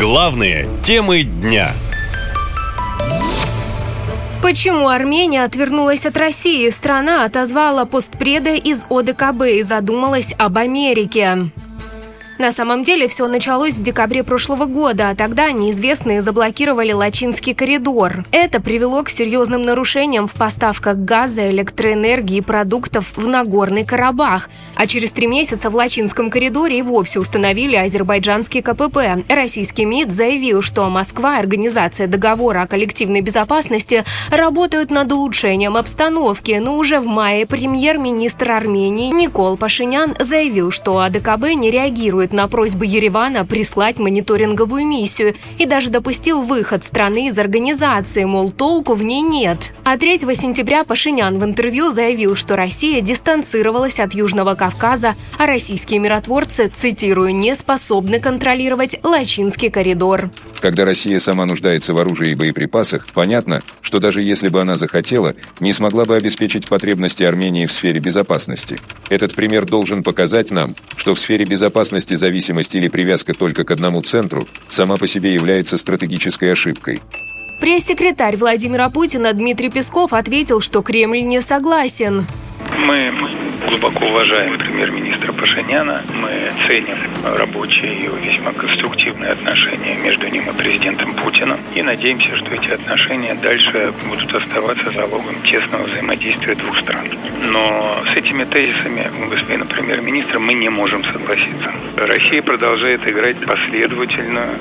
Главные темы дня. Почему Армения отвернулась от России? Страна отозвала постпреда из ОДКБ и задумалась об Америке. На самом деле все началось в декабре прошлого года, а тогда неизвестные заблокировали Лачинский коридор. Это привело к серьезным нарушениям в поставках газа, электроэнергии и продуктов в Нагорный Карабах. А через три месяца в Лачинском коридоре и вовсе установили азербайджанский КПП. Российский МИД заявил, что Москва и Организация договора о коллективной безопасности работают над улучшением обстановки, но уже в мае премьер-министр Армении Никол Пашинян заявил, что АДКБ не реагирует реагирует на просьбы Еревана прислать мониторинговую миссию и даже допустил выход страны из организации, мол, толку в ней нет. А 3 сентября Пашинян в интервью заявил, что Россия дистанцировалась от Южного Кавказа, а российские миротворцы, цитирую, не способны контролировать Лачинский коридор. Когда Россия сама нуждается в оружии и боеприпасах, понятно, что даже если бы она захотела, не смогла бы обеспечить потребности Армении в сфере безопасности. Этот пример должен показать нам, что в сфере безопасности зависимость или привязка только к одному центру сама по себе является стратегической ошибкой. Пресс-секретарь Владимира Путина Дмитрий Песков ответил, что Кремль не согласен. Мы глубоко уважаем премьер-министра Пашиняна. Мы ценим рабочие и весьма конструктивные отношения между ним и президентом Путиным. И надеемся, что эти отношения дальше будут оставаться залогом тесного взаимодействия двух стран. Но с этими тезисами господина премьер-министра мы не можем согласиться. Россия продолжает играть последовательную,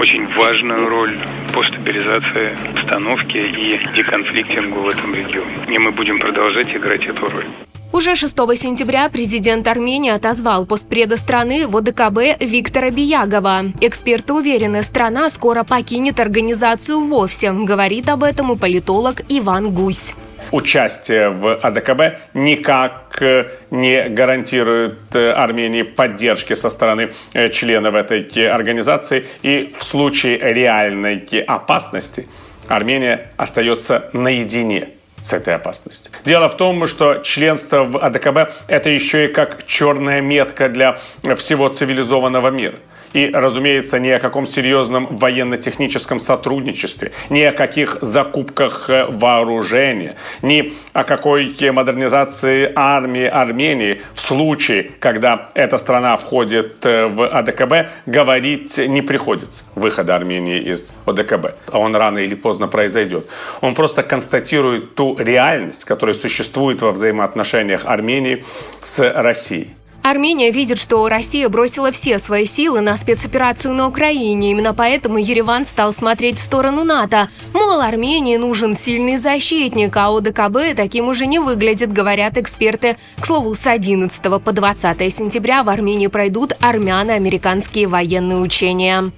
очень важную роль по стабилизации обстановки и деконфликтингу в этом регионе. И мы будем продолжать играть эту роль. Уже 6 сентября президент Армении отозвал постпреда страны в ОДКБ Виктора Биягова. Эксперты уверены, страна скоро покинет организацию вовсе, говорит об этом и политолог Иван Гусь участие в АДКБ никак э, не гарантирует э, Армении поддержки со стороны э, членов этой организации. И в случае реальной опасности Армения остается наедине с этой опасностью. Дело в том, что членство в АДКБ – это еще и как черная метка для всего цивилизованного мира – и, разумеется, ни о каком серьезном военно-техническом сотрудничестве, ни о каких закупках э, вооружения, ни о какой модернизации армии Армении в случае, когда эта страна входит э, в АДКБ, говорить не приходится выхода Армении из ОДКБ. А он рано или поздно произойдет. Он просто констатирует ту реальность, которая существует во взаимоотношениях Армении с Россией. Армения видит, что Россия бросила все свои силы на спецоперацию на Украине. Именно поэтому Ереван стал смотреть в сторону НАТО. Мол, Армении нужен сильный защитник, а ОДКБ таким уже не выглядит, говорят эксперты. К слову, с 11 по 20 сентября в Армении пройдут армяно-американские военные учения.